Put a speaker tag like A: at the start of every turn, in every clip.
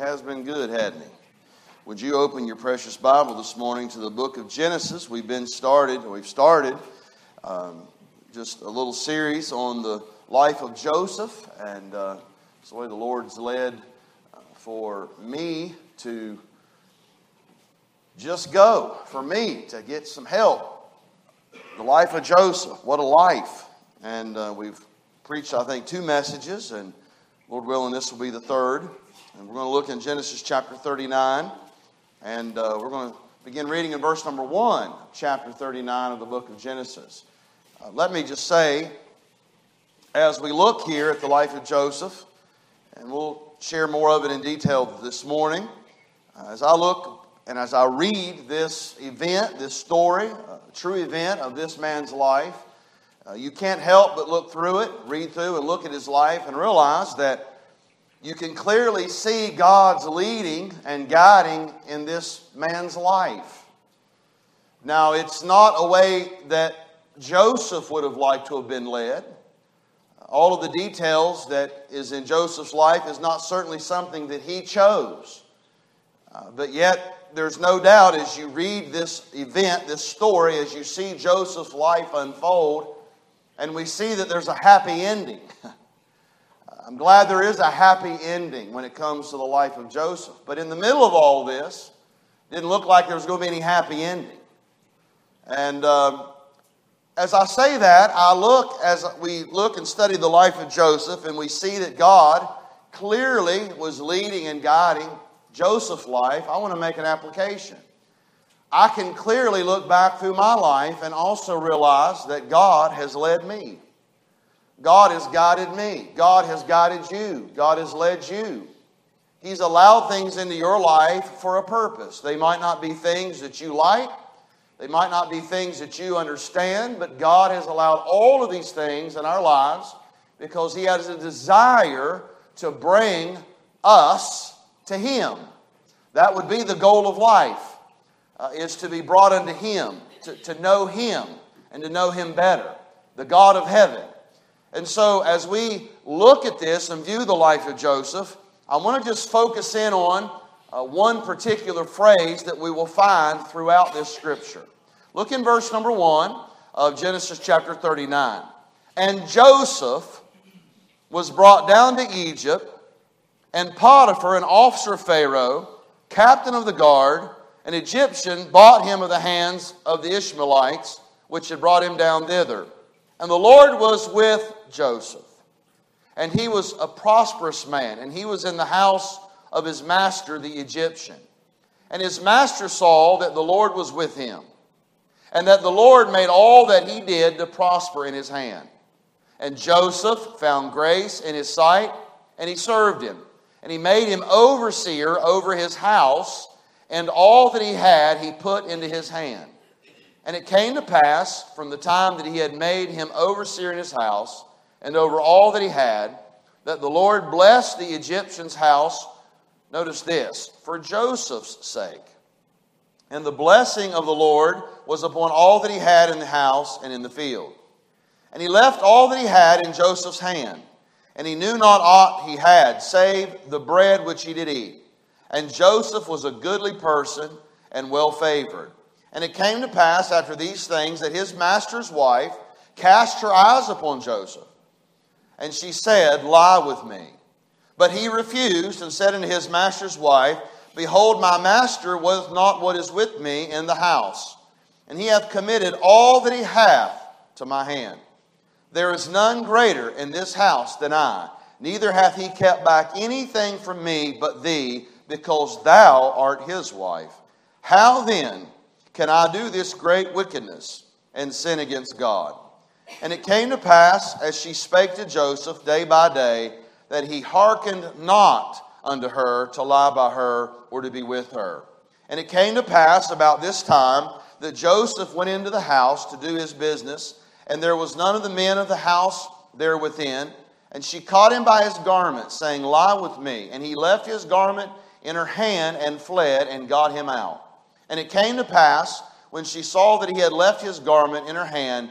A: has been good, hadn't he? Would you open your precious Bible this morning to the book of Genesis? We've been started, we've started um, just a little series on the life of Joseph, and uh, it's the way the Lord's led uh, for me to just go, for me to get some help. The life of Joseph, what a life. And uh, we've preached, I think, two messages, and Lord willing, this will be the third. And we're going to look in Genesis chapter 39. And uh, we're going to begin reading in verse number 1, chapter 39 of the book of Genesis. Uh, let me just say, as we look here at the life of Joseph, and we'll share more of it in detail this morning, uh, as I look and as I read this event, this story, a true event of this man's life, uh, you can't help but look through it, read through, and look at his life and realize that you can clearly see God's leading and guiding in this man's life. Now, it's not a way that Joseph would have liked to have been led. All of the details that is in Joseph's life is not certainly something that he chose. Uh, but yet, there's no doubt as you read this event, this story, as you see Joseph's life unfold, and we see that there's a happy ending. I'm glad there is a happy ending when it comes to the life of Joseph. But in the middle of all this, it didn't look like there was going to be any happy ending. And um, as I say that, I look, as we look and study the life of Joseph, and we see that God clearly was leading and guiding Joseph's life. I want to make an application. I can clearly look back through my life and also realize that God has led me. God has guided me. God has guided you. God has led you. He's allowed things into your life for a purpose. They might not be things that you like, they might not be things that you understand, but God has allowed all of these things in our lives because He has a desire to bring us to Him. That would be the goal of life, uh, is to be brought unto Him, to, to know Him, and to know Him better. The God of heaven. And so, as we look at this and view the life of Joseph, I want to just focus in on uh, one particular phrase that we will find throughout this scripture. Look in verse number one of Genesis chapter 39. And Joseph was brought down to Egypt, and Potiphar, an officer of Pharaoh, captain of the guard, an Egyptian, bought him of the hands of the Ishmaelites, which had brought him down thither. And the Lord was with Joseph. And he was a prosperous man, and he was in the house of his master, the Egyptian. And his master saw that the Lord was with him, and that the Lord made all that he did to prosper in his hand. And Joseph found grace in his sight, and he served him. And he made him overseer over his house, and all that he had he put into his hand. And it came to pass from the time that he had made him overseer in his house and over all that he had, that the Lord blessed the Egyptian's house. Notice this for Joseph's sake. And the blessing of the Lord was upon all that he had in the house and in the field. And he left all that he had in Joseph's hand. And he knew not aught he had, save the bread which he did eat. And Joseph was a goodly person and well favored and it came to pass after these things that his master's wife cast her eyes upon Joseph. And she said, Lie with me. But he refused and said unto his master's wife, Behold, my master was not what is with me in the house, and he hath committed all that he hath to my hand. There is none greater in this house than I, neither hath he kept back anything from me but thee, because thou art his wife. How then can I do this great wickedness and sin against God? And it came to pass, as she spake to Joseph day by day, that he hearkened not unto her to lie by her or to be with her. And it came to pass about this time that Joseph went into the house to do his business, and there was none of the men of the house there within. And she caught him by his garment, saying, Lie with me. And he left his garment in her hand and fled and got him out. And it came to pass, when she saw that he had left his garment in her hand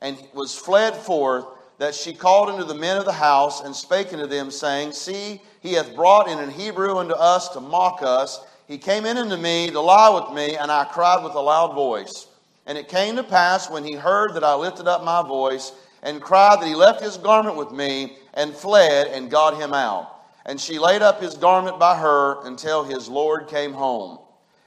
A: and was fled forth, that she called unto the men of the house and spake unto them, saying, See, he hath brought in an Hebrew unto us to mock us. He came in unto me to lie with me, and I cried with a loud voice. And it came to pass when he heard that I lifted up my voice and cried that he left his garment with me and fled and got him out. And she laid up his garment by her until his Lord came home.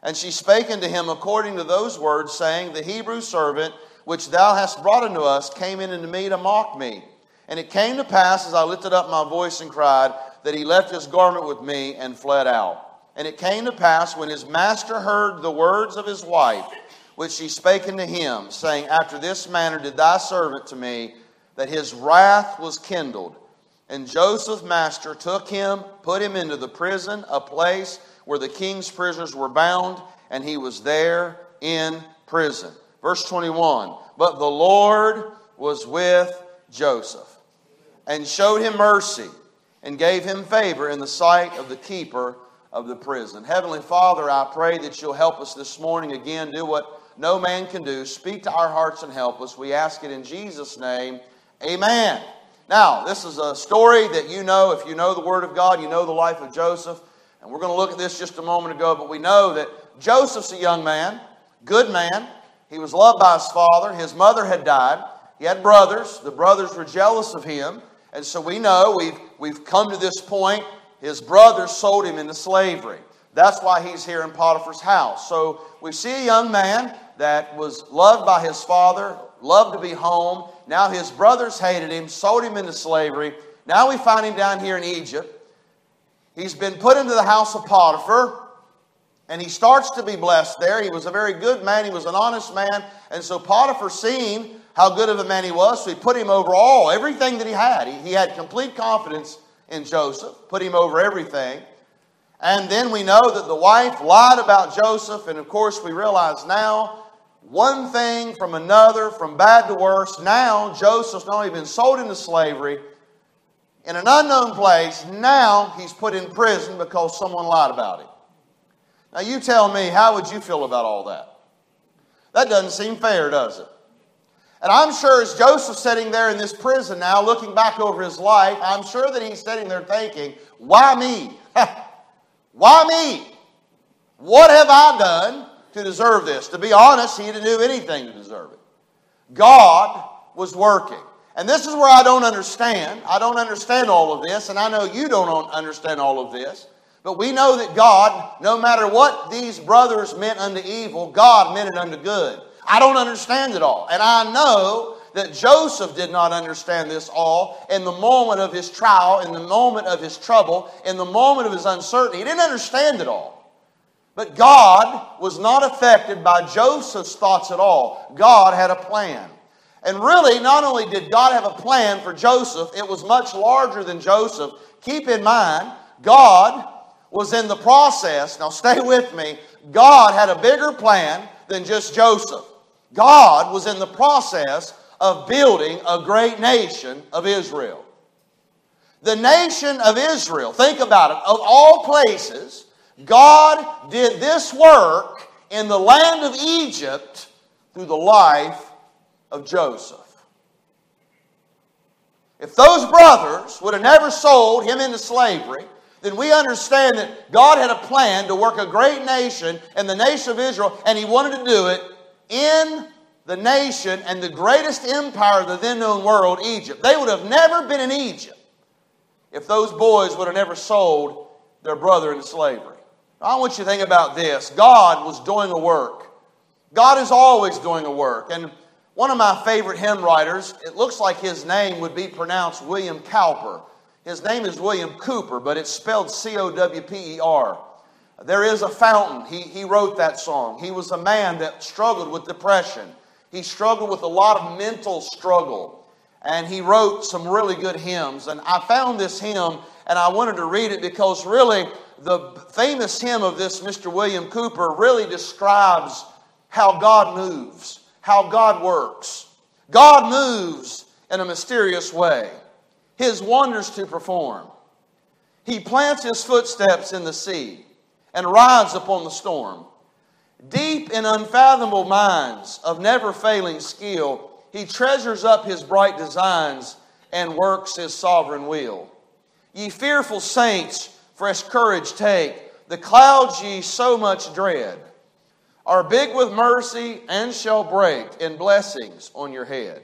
A: And she spake unto him according to those words, saying, The Hebrew servant which thou hast brought unto us came in unto me to mock me. And it came to pass, as I lifted up my voice and cried, that he left his garment with me and fled out. And it came to pass, when his master heard the words of his wife, which she spake unto him, saying, After this manner did thy servant to me, that his wrath was kindled. And Joseph's master took him, put him into the prison, a place where the king's prisoners were bound, and he was there in prison. Verse 21 But the Lord was with Joseph, and showed him mercy, and gave him favor in the sight of the keeper of the prison. Heavenly Father, I pray that you'll help us this morning again, do what no man can do. Speak to our hearts and help us. We ask it in Jesus' name. Amen. Now, this is a story that you know. If you know the Word of God, you know the life of Joseph. And we're going to look at this just a moment ago, but we know that Joseph's a young man, good man. He was loved by his father. His mother had died. He had brothers. The brothers were jealous of him. And so we know we've, we've come to this point. His brothers sold him into slavery. That's why he's here in Potiphar's house. So we see a young man that was loved by his father, loved to be home. Now his brothers hated him, sold him into slavery. Now we find him down here in Egypt. He's been put into the house of Potiphar, and he starts to be blessed there. He was a very good man, he was an honest man, and so Potiphar, seeing how good of a man he was, so he put him over all, everything that he had. He, he had complete confidence in Joseph, put him over everything. And then we know that the wife lied about Joseph, and of course, we realize now one thing from another, from bad to worse. Now, Joseph's not only been sold into slavery, in an unknown place. Now he's put in prison because someone lied about him. Now you tell me, how would you feel about all that? That doesn't seem fair, does it? And I'm sure as Joseph sitting there in this prison now, looking back over his life, I'm sure that he's sitting there thinking, why me? why me? What have I done to deserve this? To be honest, he didn't do anything to deserve it. God was working. And this is where I don't understand. I don't understand all of this, and I know you don't understand all of this. But we know that God, no matter what these brothers meant unto evil, God meant it unto good. I don't understand it all. And I know that Joseph did not understand this all in the moment of his trial, in the moment of his trouble, in the moment of his uncertainty. He didn't understand it all. But God was not affected by Joseph's thoughts at all. God had a plan. And really, not only did God have a plan for Joseph, it was much larger than Joseph. Keep in mind, God was in the process. Now, stay with me. God had a bigger plan than just Joseph. God was in the process of building a great nation of Israel. The nation of Israel, think about it, of all places, God did this work in the land of Egypt through the life of Joseph. If those brothers would have never sold him into slavery, then we understand that God had a plan to work a great nation in the nation of Israel, and he wanted to do it in the nation and the greatest empire of the then known world, Egypt. They would have never been in Egypt if those boys would have never sold their brother into slavery. I want you to think about this God was doing a work. God is always doing a work. And one of my favorite hymn writers, it looks like his name would be pronounced William Cowper. His name is William Cooper, but it's spelled C O W P E R. There is a fountain. He, he wrote that song. He was a man that struggled with depression. He struggled with a lot of mental struggle. And he wrote some really good hymns. And I found this hymn and I wanted to read it because really the famous hymn of this Mr. William Cooper really describes how God moves how God works. God moves in a mysterious way, His wonders to perform. He plants His footsteps in the sea and rides upon the storm. Deep in unfathomable minds of never failing skill, He treasures up His bright designs and works his sovereign will. Ye fearful saints, fresh courage take. The clouds ye so much dread are big with mercy and shall break in blessings on your head.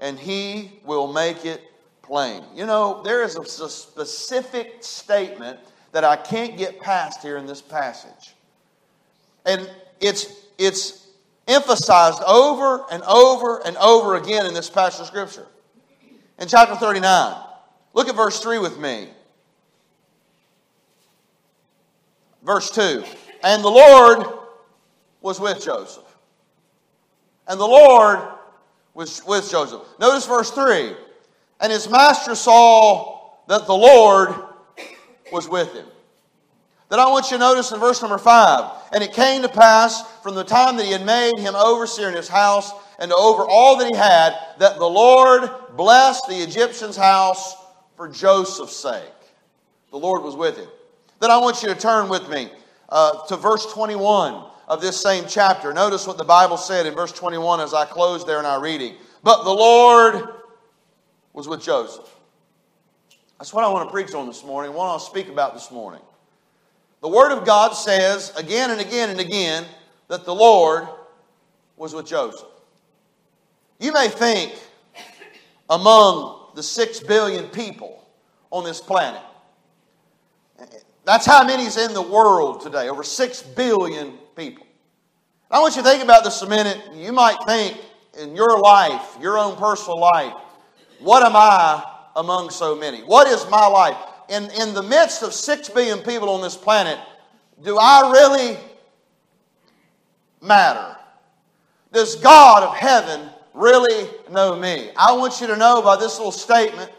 A: and he will make it plain. You know, there is a specific statement that I can't get past here in this passage. And it's, it's emphasized over and over and over again in this passage of Scripture. In chapter 39, look at verse 3 with me. Verse 2 And the Lord was with Joseph. And the Lord was with Joseph. Notice verse 3 And his master saw that the Lord was with him. Then I want you to notice in verse number 5 And it came to pass from the time that he had made him overseer in his house and over all that he had, that the Lord blessed the Egyptian's house for Joseph's sake. The Lord was with him. Then I want you to turn with me uh, to verse 21 of this same chapter. Notice what the Bible said in verse 21 as I close there in our reading. But the Lord was with Joseph. That's what I want to preach on this morning, what I'll speak about this morning. The Word of God says again and again and again that the Lord was with Joseph. You may think among the six billion people on this planet, that's how many's in the world today, over six billion people. I want you to think about this a minute. You might think in your life, your own personal life, what am I among so many? What is my life? In, in the midst of six billion people on this planet, do I really matter? Does God of heaven really know me? I want you to know by this little statement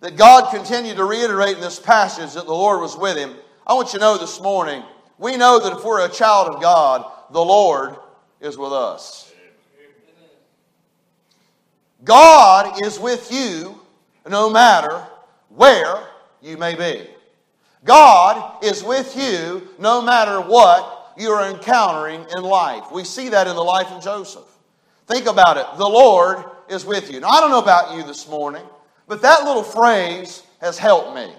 A: that God continued to reiterate in this passage that the Lord was with him. I want you to know this morning, we know that if we're a child of God, the Lord is with us. God is with you no matter where you may be. God is with you no matter what you are encountering in life. We see that in the life of Joseph. Think about it. The Lord is with you. Now, I don't know about you this morning, but that little phrase has helped me.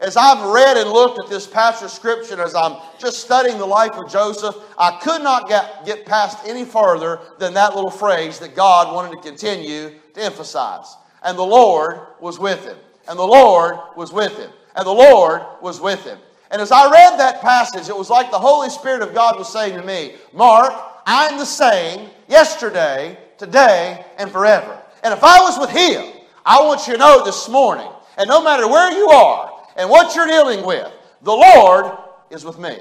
A: As I've read and looked at this passage of Scripture, as I'm just studying the life of Joseph, I could not get, get past any further than that little phrase that God wanted to continue to emphasize. And the Lord was with him. And the Lord was with him. And the Lord was with him. And as I read that passage, it was like the Holy Spirit of God was saying to me, Mark, I'm the same yesterday, today, and forever. And if I was with him, I want you to know this morning, and no matter where you are, and what you're dealing with, the Lord is with me.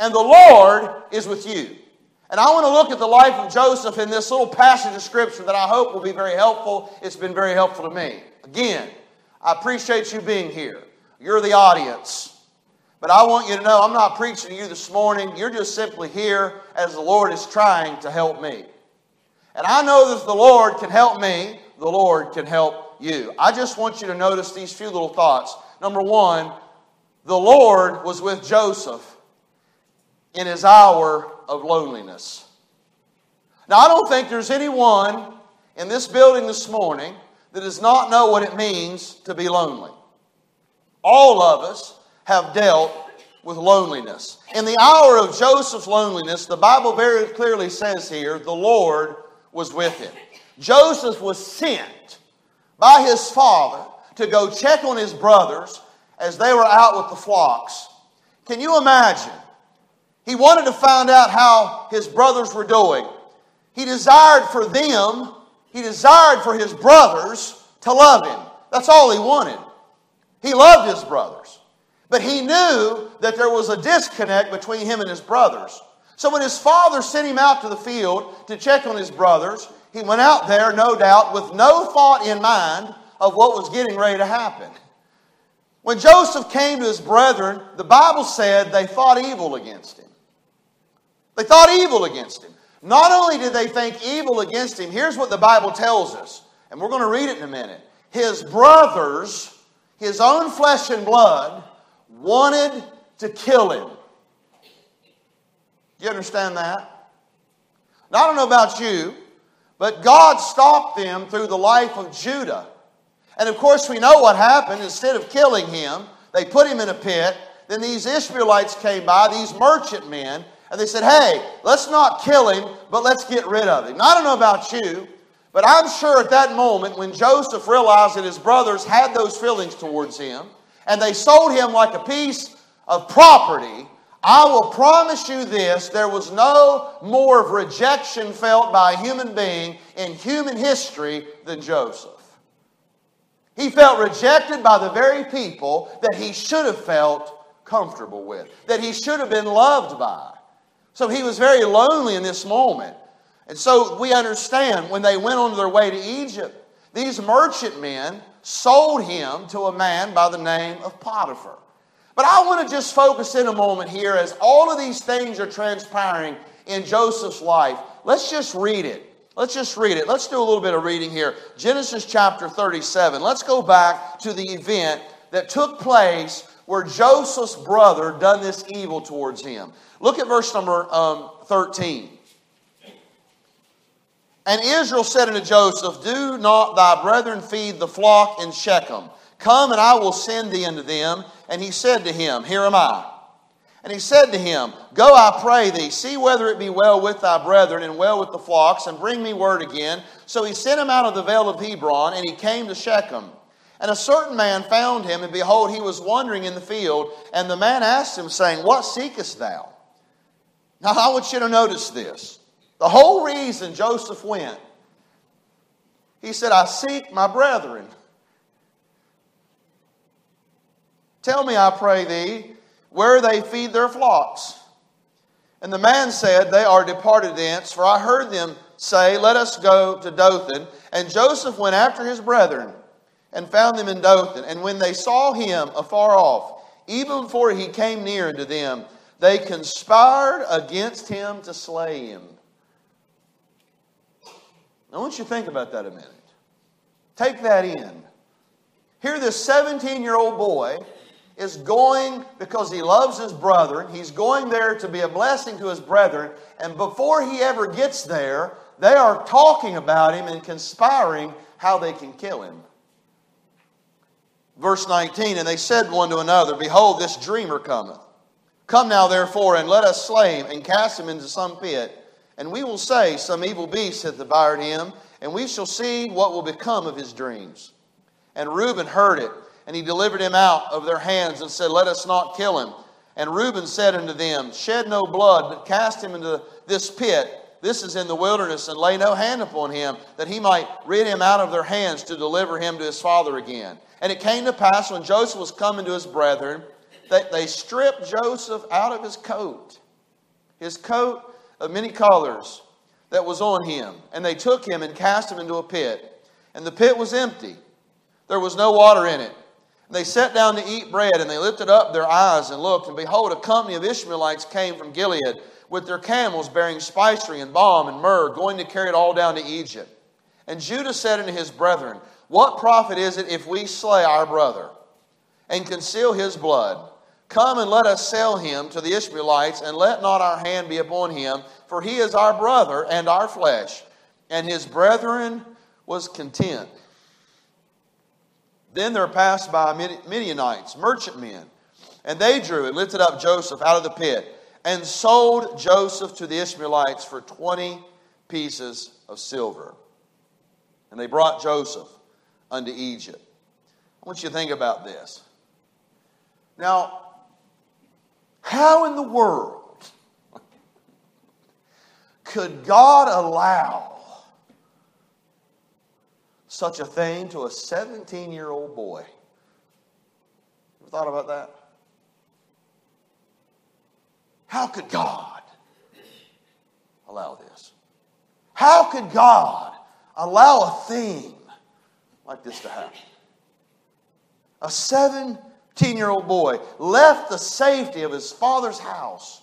A: And the Lord is with you. And I want to look at the life of Joseph in this little passage of Scripture that I hope will be very helpful. It's been very helpful to me. Again, I appreciate you being here. You're the audience. But I want you to know I'm not preaching to you this morning. You're just simply here as the Lord is trying to help me. And I know that if the Lord can help me, the Lord can help you. I just want you to notice these few little thoughts. Number one, the Lord was with Joseph in his hour of loneliness. Now, I don't think there's anyone in this building this morning that does not know what it means to be lonely. All of us have dealt with loneliness. In the hour of Joseph's loneliness, the Bible very clearly says here, the Lord was with him. Joseph was sent by his father to go check on his brothers as they were out with the flocks. Can you imagine? He wanted to find out how his brothers were doing. He desired for them, he desired for his brothers to love him. That's all he wanted. He loved his brothers. But he knew that there was a disconnect between him and his brothers. So when his father sent him out to the field to check on his brothers, he went out there, no doubt, with no thought in mind of what was getting ready to happen. When Joseph came to his brethren, the Bible said they thought evil against him. They thought evil against him. Not only did they think evil against him, here's what the Bible tells us, and we're going to read it in a minute. His brothers, his own flesh and blood, wanted to kill him. You understand that? Now, I don't know about you, but God stopped them through the life of Judah. And of course, we know what happened. Instead of killing him, they put him in a pit. Then these Ishmaelites came by, these merchant men, and they said, Hey, let's not kill him, but let's get rid of him. Now, I don't know about you, but I'm sure at that moment when Joseph realized that his brothers had those feelings towards him, and they sold him like a piece of property, I will promise you this there was no more of rejection felt by a human being in human history than Joseph. He felt rejected by the very people that he should have felt comfortable with, that he should have been loved by. So he was very lonely in this moment. And so we understand when they went on their way to Egypt, these merchant men sold him to a man by the name of Potiphar. But I want to just focus in a moment here as all of these things are transpiring in Joseph's life. Let's just read it. Let's just read it. Let's do a little bit of reading here. Genesis chapter 37. Let's go back to the event that took place where Joseph's brother done this evil towards him. Look at verse number um, 13. And Israel said unto Joseph, Do not thy brethren feed the flock in Shechem? Come and I will send thee unto them. And he said to him, Here am I. And he said to him, Go, I pray thee, see whether it be well with thy brethren and well with the flocks, and bring me word again. So he sent him out of the vale of Hebron, and he came to Shechem. And a certain man found him, and behold, he was wandering in the field. And the man asked him, saying, What seekest thou? Now, I want you to notice this. The whole reason Joseph went, he said, I seek my brethren. Tell me, I pray thee, where they feed their flocks. And the man said, They are departed thence, for I heard them say, Let us go to Dothan. And Joseph went after his brethren and found them in Dothan. And when they saw him afar off, even before he came near unto them, they conspired against him to slay him. I want you to think about that a minute. Take that in. Here, this 17 year old boy is going because he loves his brother. He's going there to be a blessing to his brethren. And before he ever gets there, they are talking about him and conspiring how they can kill him. Verse 19 And they said one to another, Behold, this dreamer cometh. Come now, therefore, and let us slay him and cast him into some pit. And we will say, Some evil beast hath devoured him, and we shall see what will become of his dreams. And Reuben heard it, and he delivered him out of their hands and said, Let us not kill him. And Reuben said unto them, Shed no blood, but cast him into this pit. This is in the wilderness, and lay no hand upon him, that he might rid him out of their hands to deliver him to his father again. And it came to pass when Joseph was coming to his brethren, that they stripped Joseph out of his coat, his coat of many colors that was on him. And they took him and cast him into a pit. And the pit was empty, there was no water in it. They sat down to eat bread, and they lifted up their eyes and looked, and behold, a company of Ishmaelites came from Gilead with their camels bearing spicery and balm and myrrh, going to carry it all down to Egypt. And Judah said unto his brethren, What profit is it if we slay our brother and conceal his blood? Come and let us sell him to the Ishmaelites, and let not our hand be upon him, for he is our brother and our flesh. And his brethren was content. Then there passed by Midianites, merchantmen, and they drew and lifted up Joseph out of the pit, and sold Joseph to the Ishmaelites for 20 pieces of silver. And they brought Joseph unto Egypt. I want you to think about this. Now, how in the world could God allow such a thing to a 17 year old boy? Ever thought about that? How could God allow this? How could God allow a thing like this to happen? a 17 year old boy, left the safety of his father's house,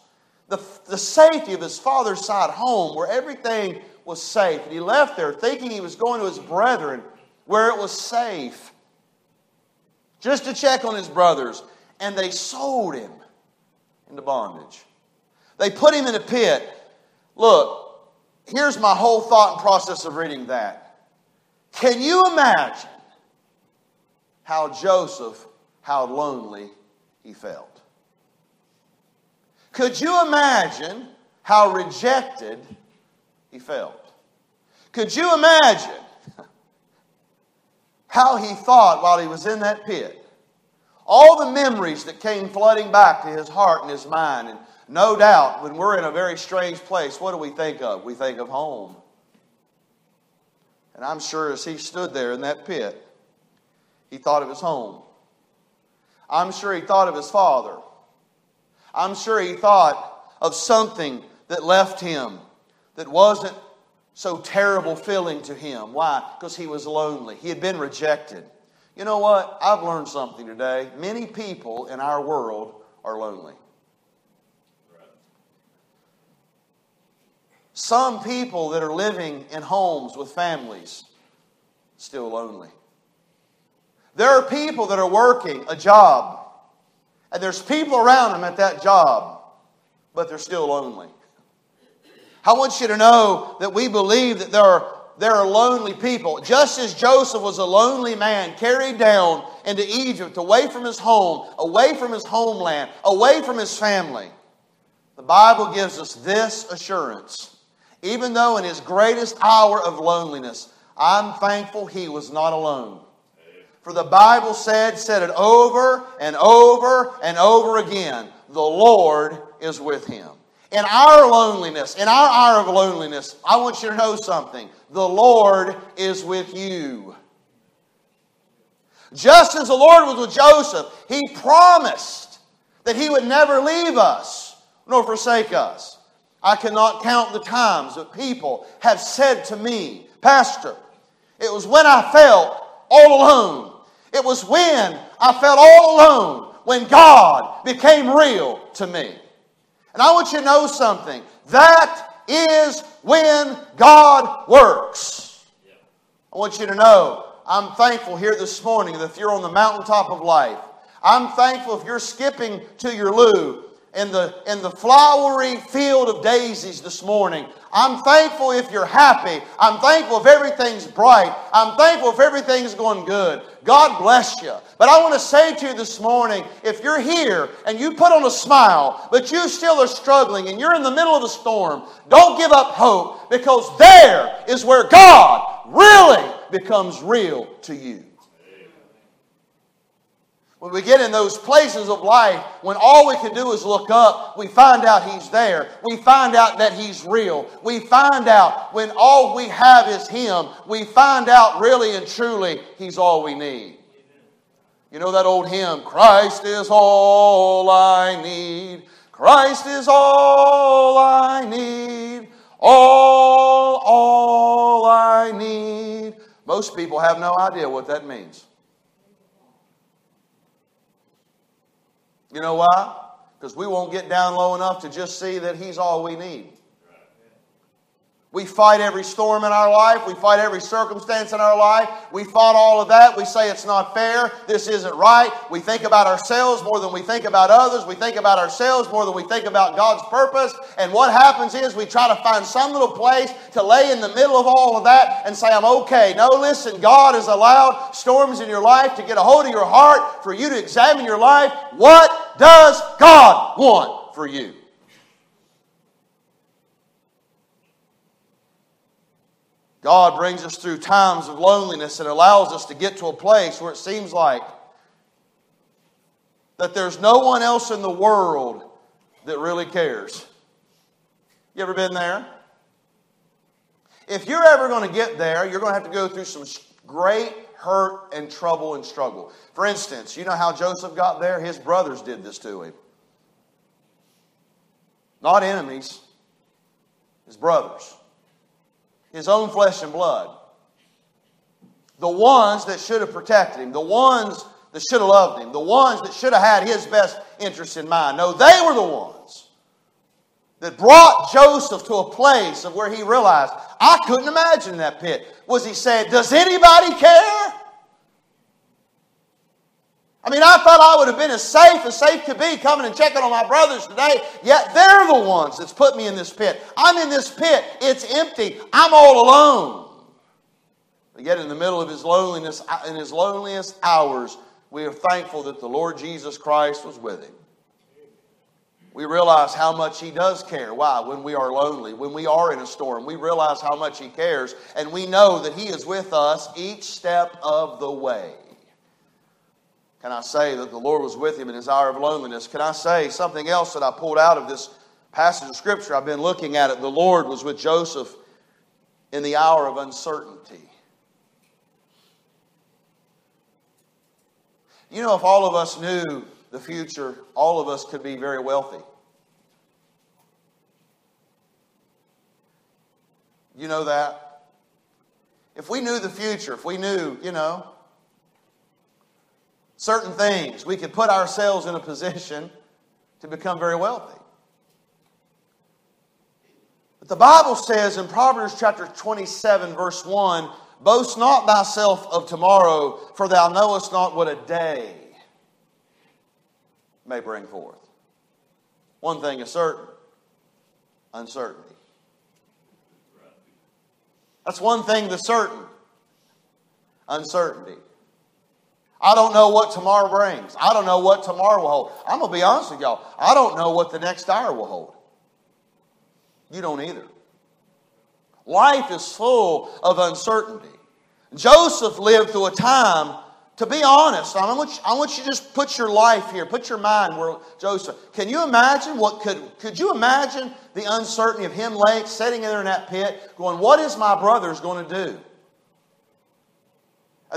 A: the, the safety of his father's side home where everything was safe. And he left there thinking he was going to his brethren where it was safe just to check on his brothers. And they sold him into bondage. They put him in a pit. Look, here's my whole thought and process of reading that. Can you imagine how Joseph, how lonely he felt? Could you imagine how rejected he felt? Could you imagine how he thought while he was in that pit? All the memories that came flooding back to his heart and his mind. And no doubt, when we're in a very strange place, what do we think of? We think of home. And I'm sure as he stood there in that pit, he thought of his home. I'm sure he thought of his father. I'm sure he thought of something that left him that wasn't so terrible feeling to him. Why? Because he was lonely. He had been rejected. You know what? I've learned something today. Many people in our world are lonely. Some people that are living in homes with families, still lonely. There are people that are working a job, and there's people around them at that job, but they're still lonely. I want you to know that we believe that there are, there are lonely people. Just as Joseph was a lonely man carried down into Egypt, away from his home, away from his homeland, away from his family, the Bible gives us this assurance even though in his greatest hour of loneliness, I'm thankful he was not alone. For the Bible said, said it over and over and over again the Lord is with him. In our loneliness, in our hour of loneliness, I want you to know something. The Lord is with you. Just as the Lord was with Joseph, he promised that he would never leave us nor forsake us. I cannot count the times that people have said to me, Pastor, it was when I felt all alone. It was when I felt all alone when God became real to me. And I want you to know something. That is when God works. I want you to know I'm thankful here this morning that if you're on the mountaintop of life, I'm thankful if you're skipping to your loo in the, in the flowery field of daisies this morning. I'm thankful if you're happy. I'm thankful if everything's bright. I'm thankful if everything's going good. God bless you. But I want to say to you this morning if you're here and you put on a smile, but you still are struggling and you're in the middle of a storm, don't give up hope because there is where God really becomes real to you. When we get in those places of life, when all we can do is look up, we find out He's there. We find out that He's real. We find out when all we have is Him, we find out really and truly He's all we need. You know that old hymn, Christ is all I need. Christ is all I need. All, all I need. Most people have no idea what that means. You know why? Because we won't get down low enough to just see that He's all we need. We fight every storm in our life. We fight every circumstance in our life. We fought all of that. We say it's not fair. This isn't right. We think about ourselves more than we think about others. We think about ourselves more than we think about God's purpose. And what happens is we try to find some little place to lay in the middle of all of that and say, I'm okay. No, listen, God has allowed storms in your life to get a hold of your heart for you to examine your life. What does God want for you? God brings us through times of loneliness and allows us to get to a place where it seems like that there's no one else in the world that really cares. You ever been there? If you're ever going to get there, you're going to have to go through some great hurt and trouble and struggle. For instance, you know how Joseph got there? His brothers did this to him. Not enemies, his brothers his own flesh and blood. The ones that should have protected him, the ones that should have loved him, the ones that should have had his best interest in mind. No, they were the ones that brought Joseph to a place of where he realized, I couldn't imagine that pit. Was he saying, Does anybody care? I mean, I thought I would have been as safe as safe could be coming and checking on my brothers today, yet they're the ones that's put me in this pit. I'm in this pit, it's empty, I'm all alone. But yet, in the middle of his loneliness, uh, in his loneliest hours, we are thankful that the Lord Jesus Christ was with him. We realize how much He does care. Why? When we are lonely, when we are in a storm, we realize how much He cares, and we know that He is with us each step of the way. Can I say that the Lord was with him in his hour of loneliness? Can I say something else that I pulled out of this passage of Scripture? I've been looking at it. The Lord was with Joseph in the hour of uncertainty. You know, if all of us knew the future, all of us could be very wealthy. You know that? If we knew the future, if we knew, you know, certain things, we could put ourselves in a position to become very wealthy. But the Bible says in Proverbs chapter 27, verse 1 Boast not thyself of tomorrow, for thou knowest not what a day may bring forth. One thing is certain uncertainty. That's one thing that's certain uncertainty. I don't know what tomorrow brings. I don't know what tomorrow will hold. I'm going to be honest with y'all. I don't know what the next hour will hold. You don't either. Life is full of uncertainty. Joseph lived through a time to be honest, I want, you, I want you to just put your life here, put your mind where Joseph. Can you imagine what could could you imagine the uncertainty of him laying, sitting there in that pit, going, What is my brothers going to do?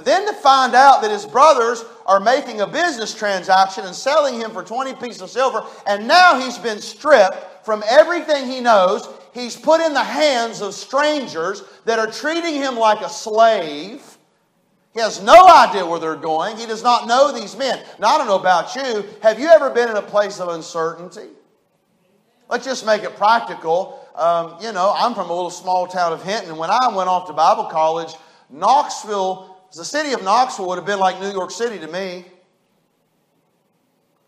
A: Then to find out that his brothers are making a business transaction and selling him for 20 pieces of silver, and now he's been stripped from everything he knows. He's put in the hands of strangers that are treating him like a slave. He has no idea where they're going. He does not know these men. Now, I don't know about you. Have you ever been in a place of uncertainty? Let's just make it practical. Um, you know, I'm from a little small town of Hinton. When I went off to Bible college, Knoxville, the city of Knoxville would have been like New York City to me.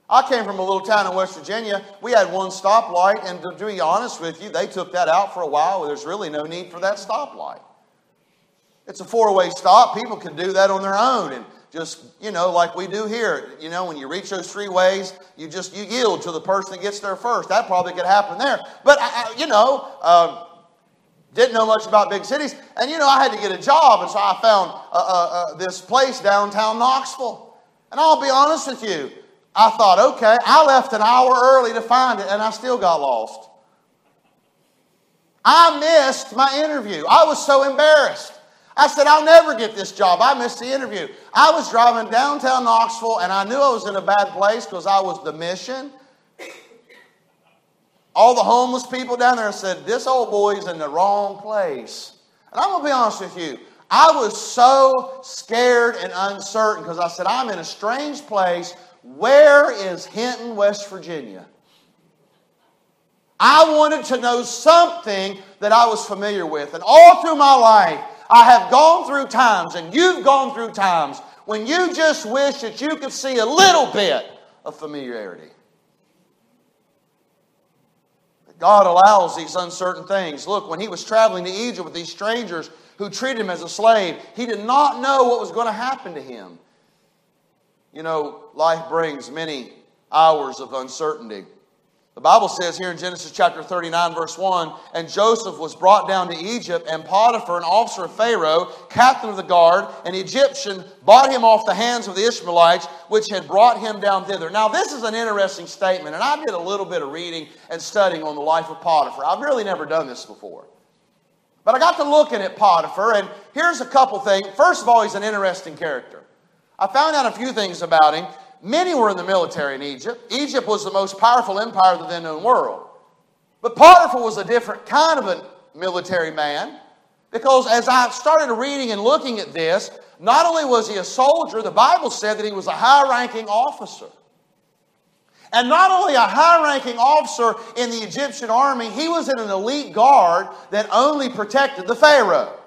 A: I came from a little town in West Virginia. We had one stoplight, and to be honest with you, they took that out for a while. There's really no need for that stoplight. It's a four way stop. People can do that on their own and just, you know, like we do here. You know, when you reach those three ways, you just you yield to the person that gets there first. That probably could happen there. But, I, you know, um, didn't know much about big cities. And, you know, I had to get a job. And so I found uh, uh, uh, this place downtown Knoxville. And I'll be honest with you, I thought, okay, I left an hour early to find it and I still got lost. I missed my interview. I was so embarrassed. I said, I'll never get this job. I missed the interview. I was driving downtown Knoxville and I knew I was in a bad place because I was the mission. All the homeless people down there said, This old boy's in the wrong place. And I'm going to be honest with you. I was so scared and uncertain because I said, I'm in a strange place. Where is Hinton, West Virginia? I wanted to know something that I was familiar with. And all through my life, I have gone through times, and you've gone through times, when you just wish that you could see a little bit of familiarity. God allows these uncertain things. Look, when he was traveling to Egypt with these strangers who treated him as a slave, he did not know what was going to happen to him. You know, life brings many hours of uncertainty. The Bible says here in Genesis chapter 39, verse 1 And Joseph was brought down to Egypt, and Potiphar, an officer of Pharaoh, captain of the guard, an Egyptian, bought him off the hands of the Ishmaelites, which had brought him down thither. Now, this is an interesting statement, and I did a little bit of reading and studying on the life of Potiphar. I've really never done this before. But I got to looking at Potiphar, and here's a couple things. First of all, he's an interesting character. I found out a few things about him. Many were in the military in Egypt. Egypt was the most powerful empire of the then known world. But Potiphar was a different kind of a military man because as I started reading and looking at this, not only was he a soldier, the Bible said that he was a high ranking officer. And not only a high ranking officer in the Egyptian army, he was in an elite guard that only protected the Pharaoh.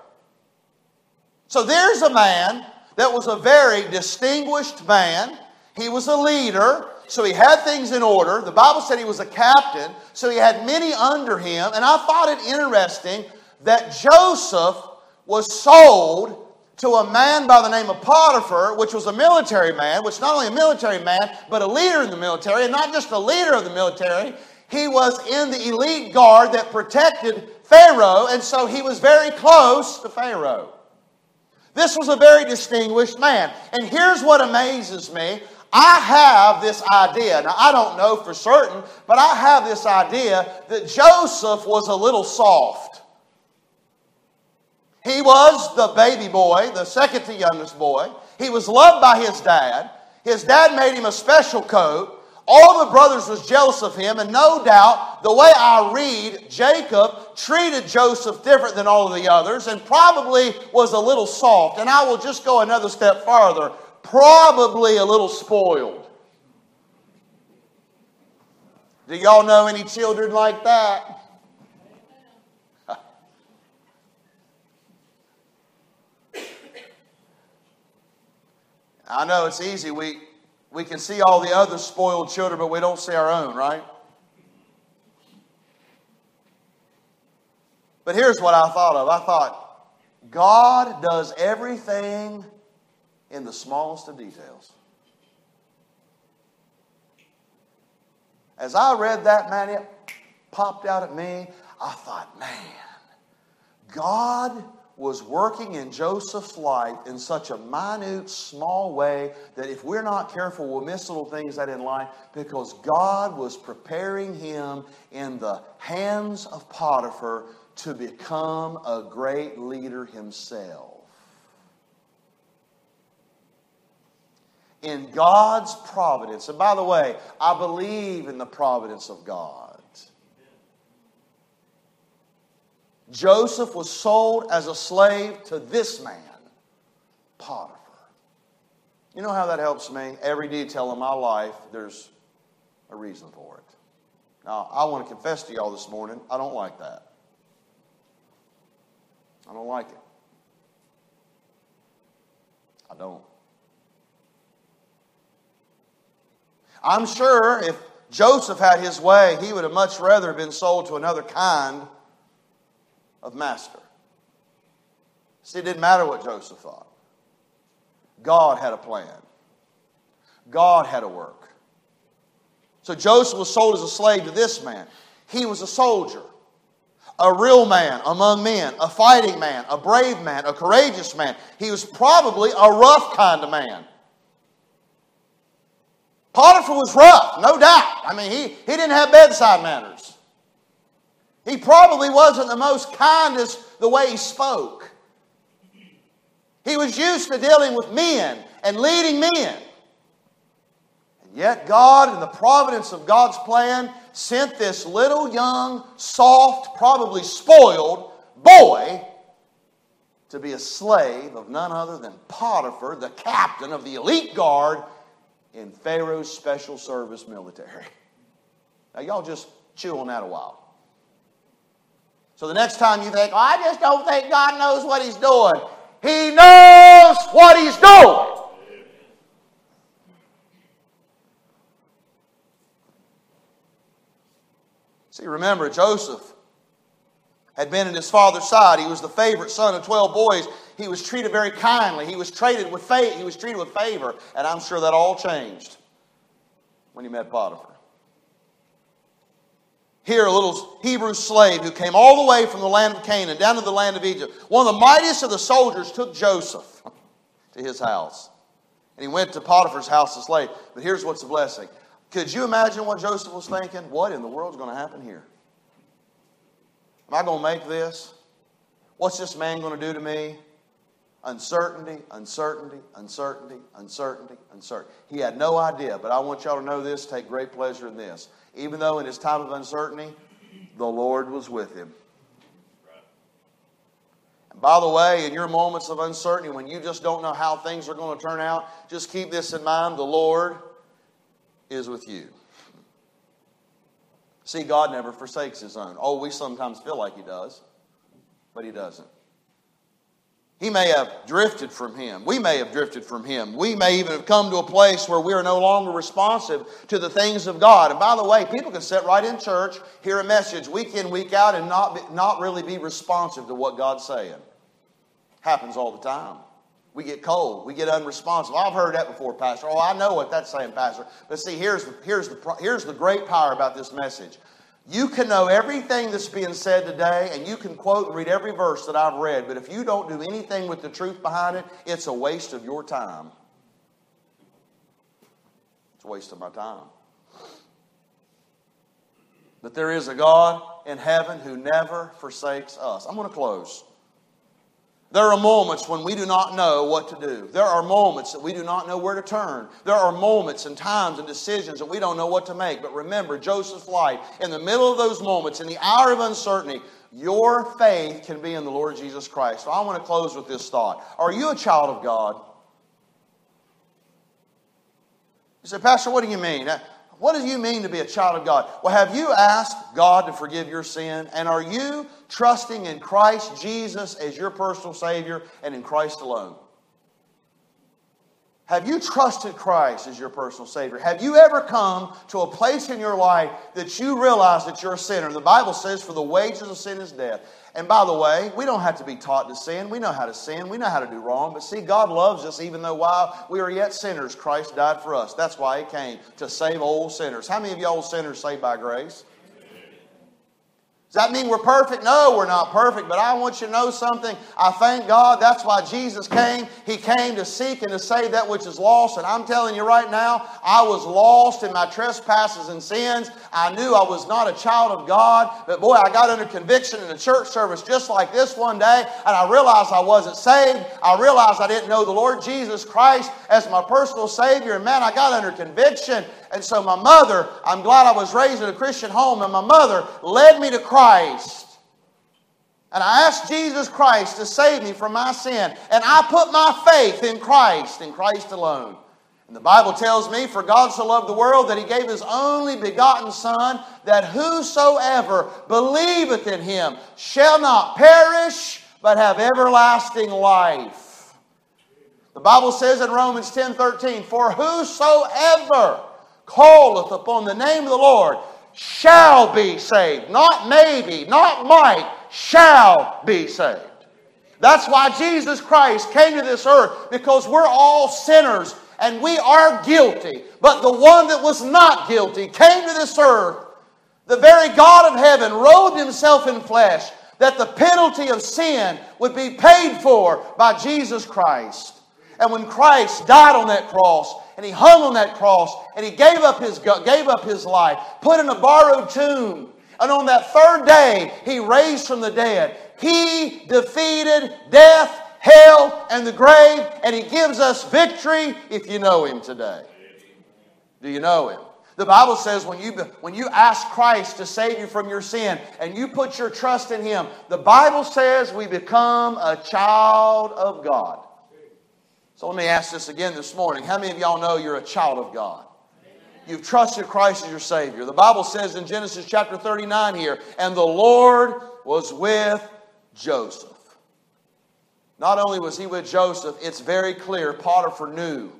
A: So there's a man that was a very distinguished man. He was a leader, so he had things in order. The Bible said he was a captain, so he had many under him. And I thought it interesting that Joseph was sold to a man by the name of Potiphar, which was a military man, which not only a military man, but a leader in the military, and not just a leader of the military, he was in the elite guard that protected Pharaoh, and so he was very close to Pharaoh. This was a very distinguished man. And here's what amazes me. I have this idea. Now, I don't know for certain, but I have this idea that Joseph was a little soft. He was the baby boy, the second to youngest boy. He was loved by his dad. His dad made him a special coat. All the brothers was jealous of him, and no doubt, the way I read, Jacob treated Joseph different than all of the others and probably was a little soft. And I will just go another step farther probably a little spoiled. Do y'all know any children like that? I know it's easy. We, we can see all the other spoiled children, but we don't see our own, right? But here's what I thought of I thought, God does everything in the smallest of details. As I read that, man, it popped out at me. I thought, man, God was working in Joseph's life in such a minute, small way that if we're not careful, we'll miss little things that in life because God was preparing him in the hands of Potiphar to become a great leader himself. In God's providence, and by the way, I believe in the providence of God. Joseph was sold as a slave to this man, Potiphar. You know how that helps me? Every detail of my life, there's a reason for it. Now, I want to confess to y'all this morning, I don't like that. I don't like it. I don't. I'm sure if Joseph had his way, he would have much rather been sold to another kind of master. See, it didn't matter what Joseph thought. God had a plan. God had a work. So Joseph was sold as a slave to this man. He was a soldier, a real man among men, a fighting man, a brave man, a courageous man. He was probably a rough kind of man. Potiphar was rough, no doubt. I mean, he, he didn't have bedside manners. He probably wasn't the most kindest the way he spoke. He was used to dealing with men and leading men. And yet, God, in the providence of God's plan, sent this little young, soft, probably spoiled boy to be a slave of none other than Potiphar, the captain of the elite guard in Pharaoh's special service military. Now, y'all just chew on that a while. So the next time you think, oh, I just don't think God knows what He's doing, He knows what He's doing. See, remember, Joseph had been in his father's side. He was the favorite son of 12 boys. He was treated very kindly. He was treated with faith. He was treated with favor. And I'm sure that all changed when he met Potiphar. Here, a little Hebrew slave who came all the way from the land of Canaan down to the land of Egypt. One of the mightiest of the soldiers took Joseph to his house. And he went to Potiphar's house as slave. But here's what's the blessing. Could you imagine what Joseph was thinking? What in the world is going to happen here? Am I going to make this? What's this man going to do to me? Uncertainty, uncertainty, uncertainty, uncertainty, uncertainty. He had no idea, but I want y'all to know this, take great pleasure in this even though in his time of uncertainty, the Lord was with him. And by the way, in your moments of uncertainty, when you just don't know how things are going to turn out, just keep this in mind the Lord is with you. See, God never forsakes His own. Oh, we sometimes feel like He does, but He doesn't. He may have drifted from Him. We may have drifted from Him. We may even have come to a place where we are no longer responsive to the things of God. And by the way, people can sit right in church, hear a message week in, week out, and not, be, not really be responsive to what God's saying. Happens all the time. We get cold. We get unresponsive. I've heard that before, Pastor. Oh, I know what that's saying, Pastor. But see, here's the, here's the, here's the great power about this message. You can know everything that's being said today, and you can quote and read every verse that I've read, but if you don't do anything with the truth behind it, it's a waste of your time. It's a waste of my time. But there is a God in heaven who never forsakes us. I'm going to close. There are moments when we do not know what to do. There are moments that we do not know where to turn. There are moments and times and decisions that we don't know what to make. But remember, Joseph's life, in the middle of those moments, in the hour of uncertainty, your faith can be in the Lord Jesus Christ. So I want to close with this thought Are you a child of God? You say, Pastor, what do you mean? Uh, what do you mean to be a child of God? Well, have you asked God to forgive your sin? And are you trusting in Christ Jesus as your personal Savior and in Christ alone? Have you trusted Christ as your personal Savior? Have you ever come to a place in your life that you realize that you're a sinner? The Bible says, For the wages of sin is death. And by the way, we don't have to be taught to sin. We know how to sin. We know how to do wrong. But see, God loves us even though while we are yet sinners, Christ died for us. That's why He came, to save old sinners. How many of y'all sinners saved by grace? That mean we're perfect? No, we're not perfect, but I want you to know something. I thank God that's why Jesus came. He came to seek and to save that which is lost. And I'm telling you right now, I was lost in my trespasses and sins. I knew I was not a child of God, but boy, I got under conviction in a church service just like this one day, and I realized I wasn't saved. I realized I didn't know the Lord Jesus Christ as my personal Savior, and man, I got under conviction. And so my mother, I'm glad I was raised in a Christian home, and my mother led me to Christ. And I asked Jesus Christ to save me from my sin. And I put my faith in Christ, in Christ alone. And the Bible tells me, For God so loved the world that he gave his only begotten Son, that whosoever believeth in him shall not perish, but have everlasting life. The Bible says in Romans 10 13, For whosoever calleth upon the name of the Lord shall be saved. Not maybe, not might, shall be saved. That's why Jesus Christ came to this earth because we're all sinners and we are guilty. But the one that was not guilty came to this earth. The very God of heaven robed himself in flesh that the penalty of sin would be paid for by Jesus Christ. And when Christ died on that cross, and he hung on that cross, and he gave up his, gave up his life, put in a borrowed tomb, and on that third day, he raised from the dead. He defeated death, hell, and the grave, and he gives us victory if you know him today. Do you know him? The Bible says when you, when you ask Christ to save you from your sin and you put your trust in Him, the Bible says we become a child of God. So let me ask this again this morning. How many of y'all know you're a child of God? You've trusted Christ as your Savior. The Bible says in Genesis chapter 39 here, and the Lord was with Joseph. Not only was he with Joseph, it's very clear Potiphar knew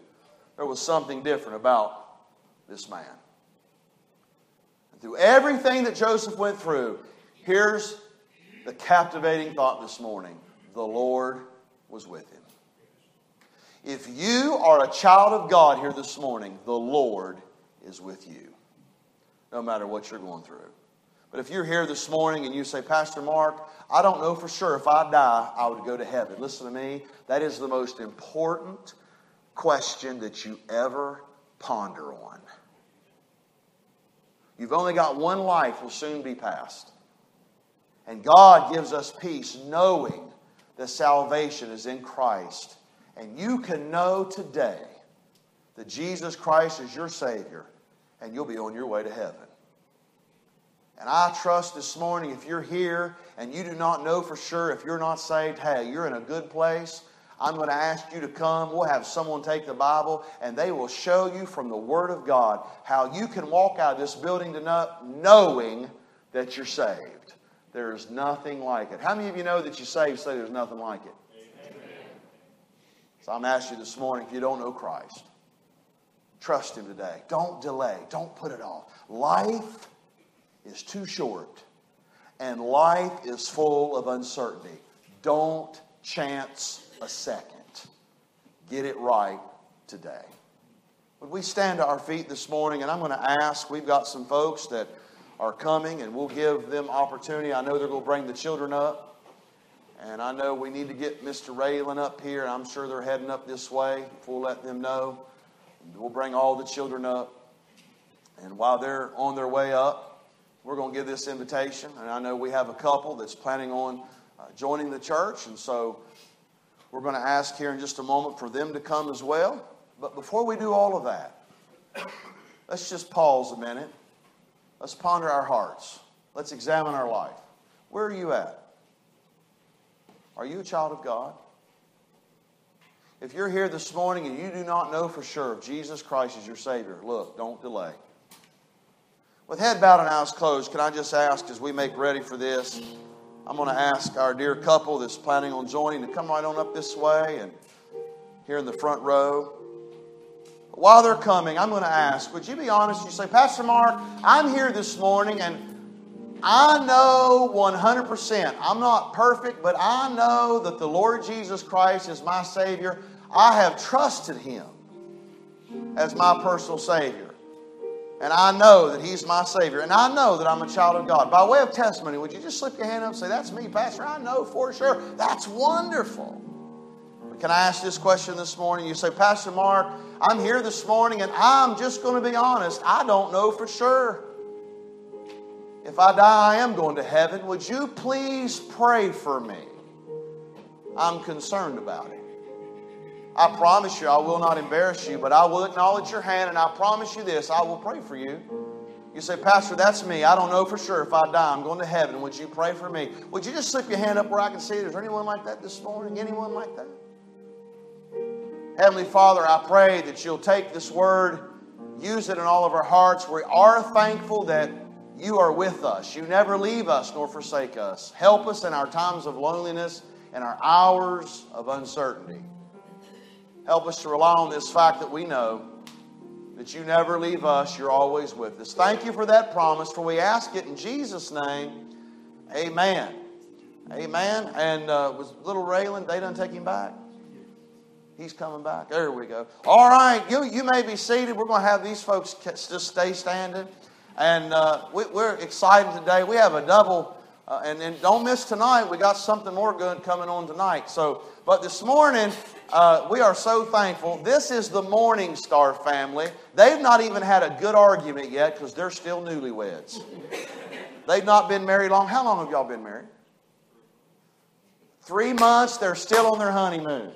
A: there was something different about this man. And through everything that Joseph went through, here's the captivating thought this morning the Lord was with him. If you are a child of God here this morning, the Lord is with you, no matter what you're going through. But if you're here this morning and you say, Pastor Mark, I don't know for sure if I die, I would go to heaven. Listen to me. That is the most important question that you ever ponder on. You've only got one life, will soon be past. And God gives us peace knowing that salvation is in Christ and you can know today that Jesus Christ is your Savior, and you'll be on your way to heaven. And I trust this morning if you're here and you do not know for sure if you're not saved, hey, you're in a good place. I'm going to ask you to come. We'll have someone take the Bible and they will show you from the Word of God how you can walk out of this building tonight knowing that you're saved. There's nothing like it. How many of you know that you're saved say there's nothing like it? Amen. So I'm asking you this morning if you don't know Christ, trust Him today. Don't delay, don't put it off. Life is too short, and life is full of uncertainty. Don't chance a second. Get it right today. Would we stand to our feet this morning? And I'm going to ask, we've got some folks that are coming, and we'll give them opportunity. I know they're going to bring the children up. And I know we need to get Mr. Raylan up here, I'm sure they're heading up this way. We'll let them know. We'll bring all the children up. And while they're on their way up, we're going to give this invitation. And I know we have a couple that's planning on uh, joining the church. And so we're going to ask here in just a moment for them to come as well. But before we do all of that, let's just pause a minute. Let's ponder our hearts. Let's examine our life. Where are you at? Are you a child of God? If you're here this morning and you do not know for sure if Jesus Christ is your Savior, look, don't delay. With head bowed and eyes closed, can I just ask as we make ready for this? I'm going to ask our dear couple that's planning on joining to come right on up this way and here in the front row. While they're coming, I'm going to ask, would you be honest? You say, Pastor Mark, I'm here this morning and I know 100%, I'm not perfect, but I know that the Lord Jesus Christ is my Savior. I have trusted Him as my personal Savior. And I know that He's my Savior. And I know that I'm a child of God. By way of testimony, would you just slip your hand up and say, That's me, Pastor? I know for sure. That's wonderful. But can I ask this question this morning? You say, Pastor Mark, I'm here this morning and I'm just going to be honest. I don't know for sure. If I die, I am going to heaven. Would you please pray for me? I'm concerned about it. I promise you, I will not embarrass you, but I will acknowledge your hand, and I promise you this I will pray for you. You say, Pastor, that's me. I don't know for sure if I die. I'm going to heaven. Would you pray for me? Would you just slip your hand up where I can see it? Is there anyone like that this morning? Anyone like that? Heavenly Father, I pray that you'll take this word, use it in all of our hearts. We are thankful that you are with us. You never leave us nor forsake us. Help us in our times of loneliness and our hours of uncertainty. Help us to rely on this fact that we know that you never leave us, you're always with us. Thank you for that promise, for we ask it in Jesus' name. Amen. Amen. And uh, was little Raylan, they done take him back? He's coming back. There we go. All right, you, you may be seated. We're going to have these folks just stay standing. And uh, we, are excited today. We have a double, uh, and, and don't miss tonight. We got something more good coming on tonight. So, but this morning, uh, we are so thankful. This is the Morningstar family. They've not even had a good argument yet because they're still newlyweds. They've not been married long. How long have y'all been married? Three months. They're still on their honeymoon.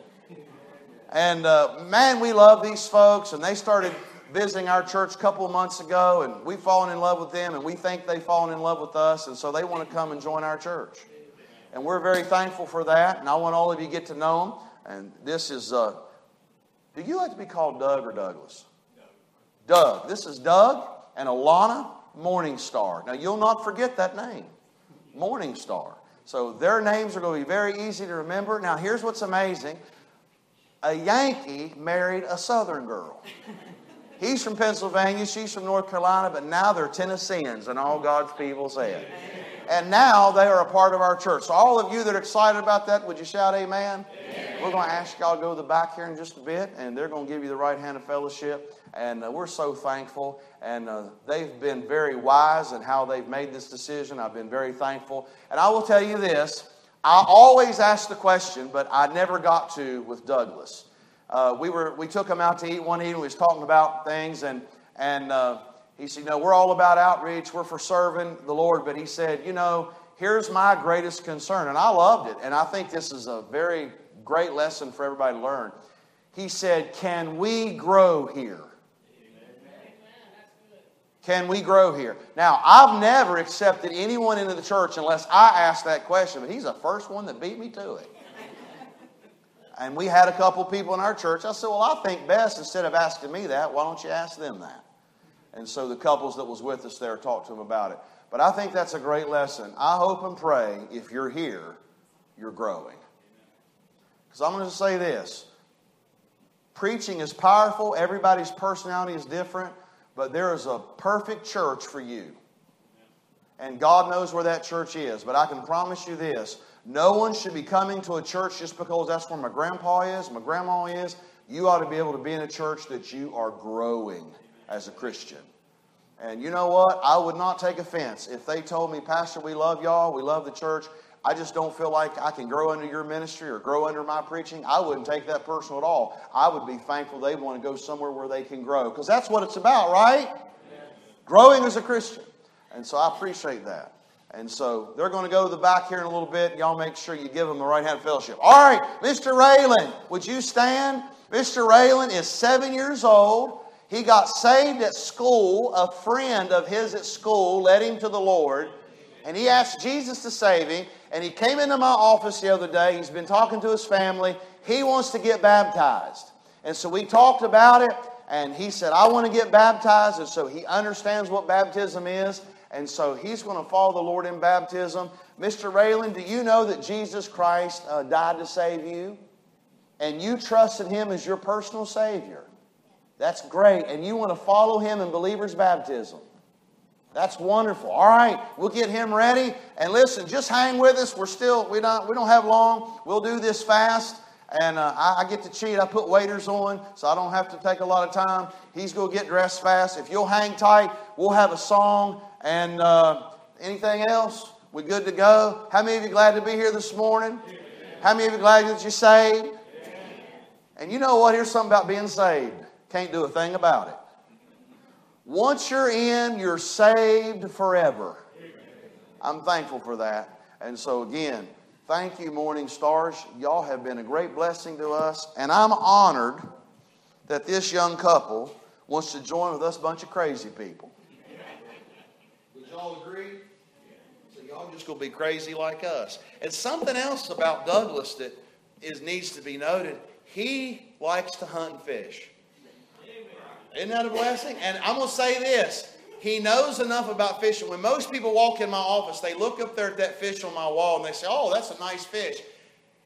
A: And uh, man, we love these folks. And they started visiting our church a couple of months ago, and we've fallen in love with them, and we think they've fallen in love with us, and so they want to come and join our church. And we're very thankful for that, and I want all of you to get to know them. And this is, uh, do you like to be called Doug or Douglas? Doug. This is Doug and Alana Morningstar. Now, you'll not forget that name Morningstar. So, their names are going to be very easy to remember. Now, here's what's amazing a Yankee married a Southern girl. He's from Pennsylvania, she's from North Carolina, but now they're Tennesseans, and all God's people say it. And now they are a part of our church. So, all of you that are excited about that, would you shout amen? amen. We're going to ask y'all to go to the back here in just a bit, and they're going to give you the right hand of fellowship. And uh, we're so thankful. And uh, they've been very wise in how they've made this decision. I've been very thankful. And I will tell you this I always ask the question, but I never got to with Douglas. Uh, we, were, we took him out to eat one evening. We was talking about things, and, and uh, he said, know, we're all about outreach, we're for serving the Lord. But he said, You know, here's my greatest concern. And I loved it. And I think this is a very great lesson for everybody to learn. He said, Can we grow here? Can we grow here? Now, I've never accepted anyone into the church unless I asked that question, but he's the first one that beat me to it. And we had a couple people in our church. I said, Well, I think best instead of asking me that, why don't you ask them that? And so the couples that was with us there talked to them about it. But I think that's a great lesson. I hope and pray if you're here, you're growing. Because I'm going to say this preaching is powerful, everybody's personality is different, but there is a perfect church for you. And God knows where that church is. But I can promise you this no one should be coming to a church just because that's where my grandpa is, my grandma is. You ought to be able to be in a church that you are growing as a Christian. And you know what? I would not take offense if they told me, Pastor, we love y'all, we love the church. I just don't feel like I can grow under your ministry or grow under my preaching. I wouldn't take that personal at all. I would be thankful they want to go somewhere where they can grow because that's what it's about, right? Yes. Growing as a Christian. And so I appreciate that. And so they're going to go to the back here in a little bit. Y'all make sure you give them the right hand fellowship. All right, Mr. Raylan, would you stand? Mr. Raylan is seven years old. He got saved at school. A friend of his at school led him to the Lord. And he asked Jesus to save him. And he came into my office the other day. He's been talking to his family. He wants to get baptized. And so we talked about it. And he said, I want to get baptized. And so he understands what baptism is. And so he's going to follow the Lord in baptism. Mr. Raylan, do you know that Jesus Christ uh, died to save you? And you trusted him as your personal Savior. That's great. And you want to follow him in believer's baptism. That's wonderful. All right, we'll get him ready. And listen, just hang with us. We're still, we don't, we don't have long. We'll do this fast. And uh, I, I, get to cheat. I put waiters on, so I don't have to take a lot of time. He's going to get dressed fast. If you'll hang tight, we'll have a song. And uh, anything else? We're good to go? How many of you glad to be here this morning? How many of you glad that you're saved? And you know what? Here's something about being saved. Can't do a thing about it. Once you're in, you're saved forever. I'm thankful for that. And so, again, thank you, Morningstars. Y'all have been a great blessing to us. And I'm honored that this young couple wants to join with us bunch of crazy people Would y'all agree? So y'all just gonna be crazy like us. And something else about Douglas that is needs to be noted. He likes to hunt and fish. Isn't that a blessing? And I'm gonna say this. He knows enough about fishing. When most people walk in my office, they look up there at that fish on my wall and they say, Oh, that's a nice fish.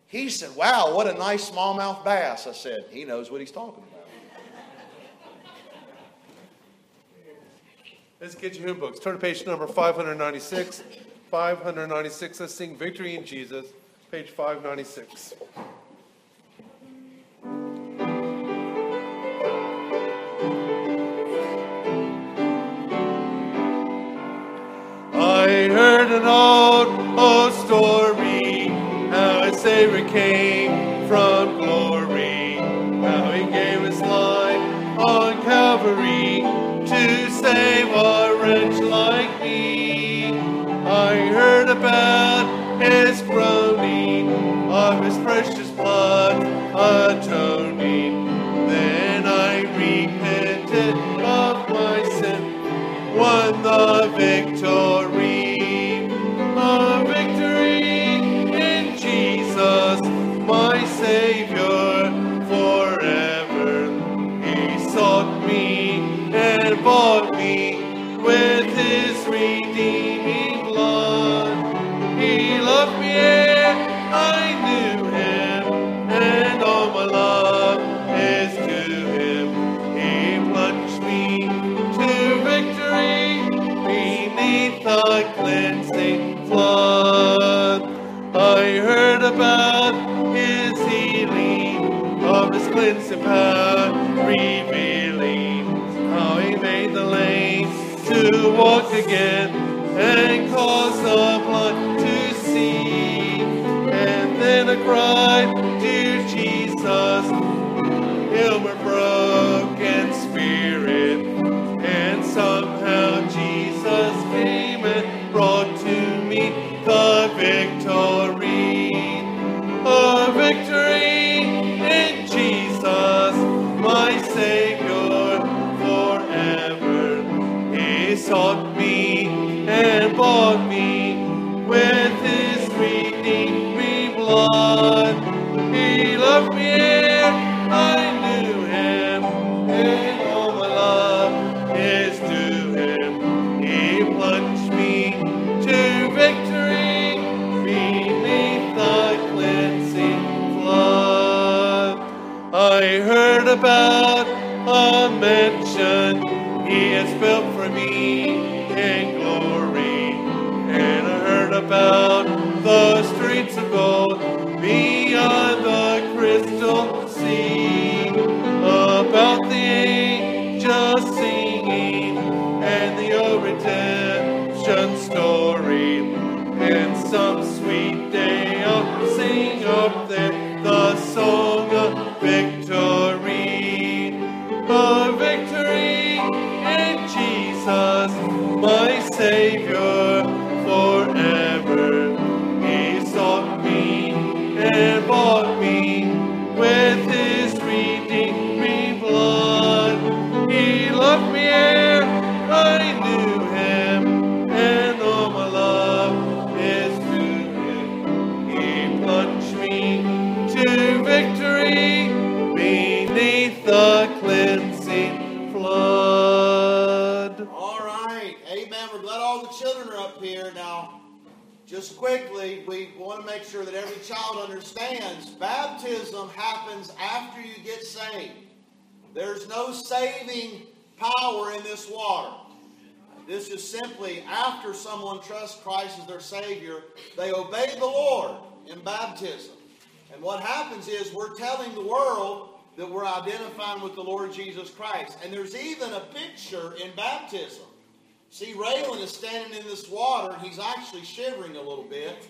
A: He said, Wow, what a nice smallmouth bass. I said, He knows what he's talking about.
B: Let's get your hymn books. Turn to page number 596. 596. Let's sing Victory in Jesus. Page 596. Heard an old, old story how a Savior came from glory, how he gave his life on Calvary to save a wretch like me. I heard about his groaning, of his precious blood atoning. Then I repented of my sin, won the victory. Again and cause the blind to see. And then I cried has built for me in glory. And I heard about
A: There's no saving power in this water. This is simply after someone trusts Christ as their Savior, they obey the Lord in baptism. And what happens is we're telling the world that we're identifying with the Lord Jesus Christ. And there's even a picture in baptism. See, Raylan is standing in this water, and he's actually shivering a little bit.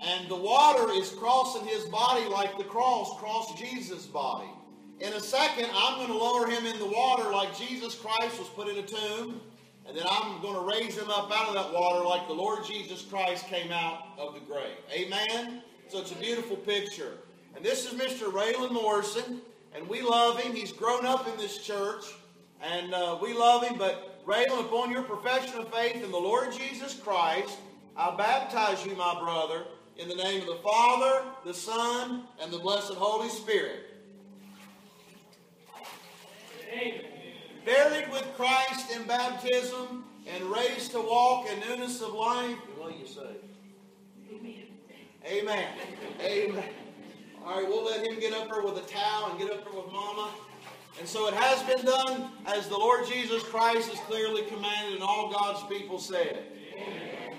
A: And the water is crossing his body like the cross crossed Jesus' body. In a second, I'm going to lower him in the water like Jesus Christ was put in a tomb. And then I'm going to raise him up out of that water like the Lord Jesus Christ came out of the grave. Amen? So it's a beautiful picture. And this is Mr. Raylan Morrison, and we love him. He's grown up in this church, and uh, we love him. But Raylan, upon your profession of faith in the Lord Jesus Christ, I baptize you, my brother, in the name of the Father, the Son, and the blessed Holy Spirit. Buried with Christ in baptism and raised to walk in newness of life. What you say? Amen. Amen. All right, we'll let him get up there with a towel and get up there with Mama. And so it has been done as the Lord Jesus Christ has clearly commanded, and all God's people said.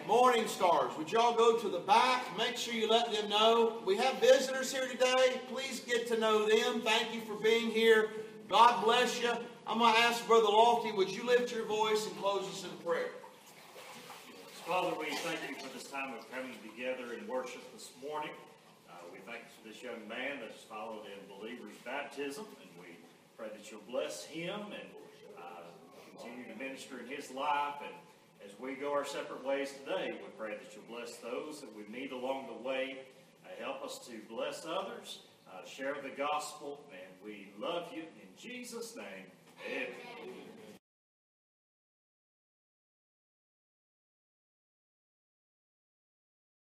A: Morningstars, would y'all go to the back? Make sure you let them know. We have visitors here today. Please get to know them. Thank you for being here. God bless you. I'm going to ask Brother Lofty, would you lift your voice and close us in prayer?
C: Father, we thank you for this time of coming together in worship this morning. Uh, we thank you for this young man that's followed in believer's baptism, and we pray that you'll bless him and uh, continue to minister in his life. And as we go our separate ways today, we pray that you'll bless those that we meet along the way. Uh, help us to bless others, uh, share the gospel, and we love you Jesus' name. Amen.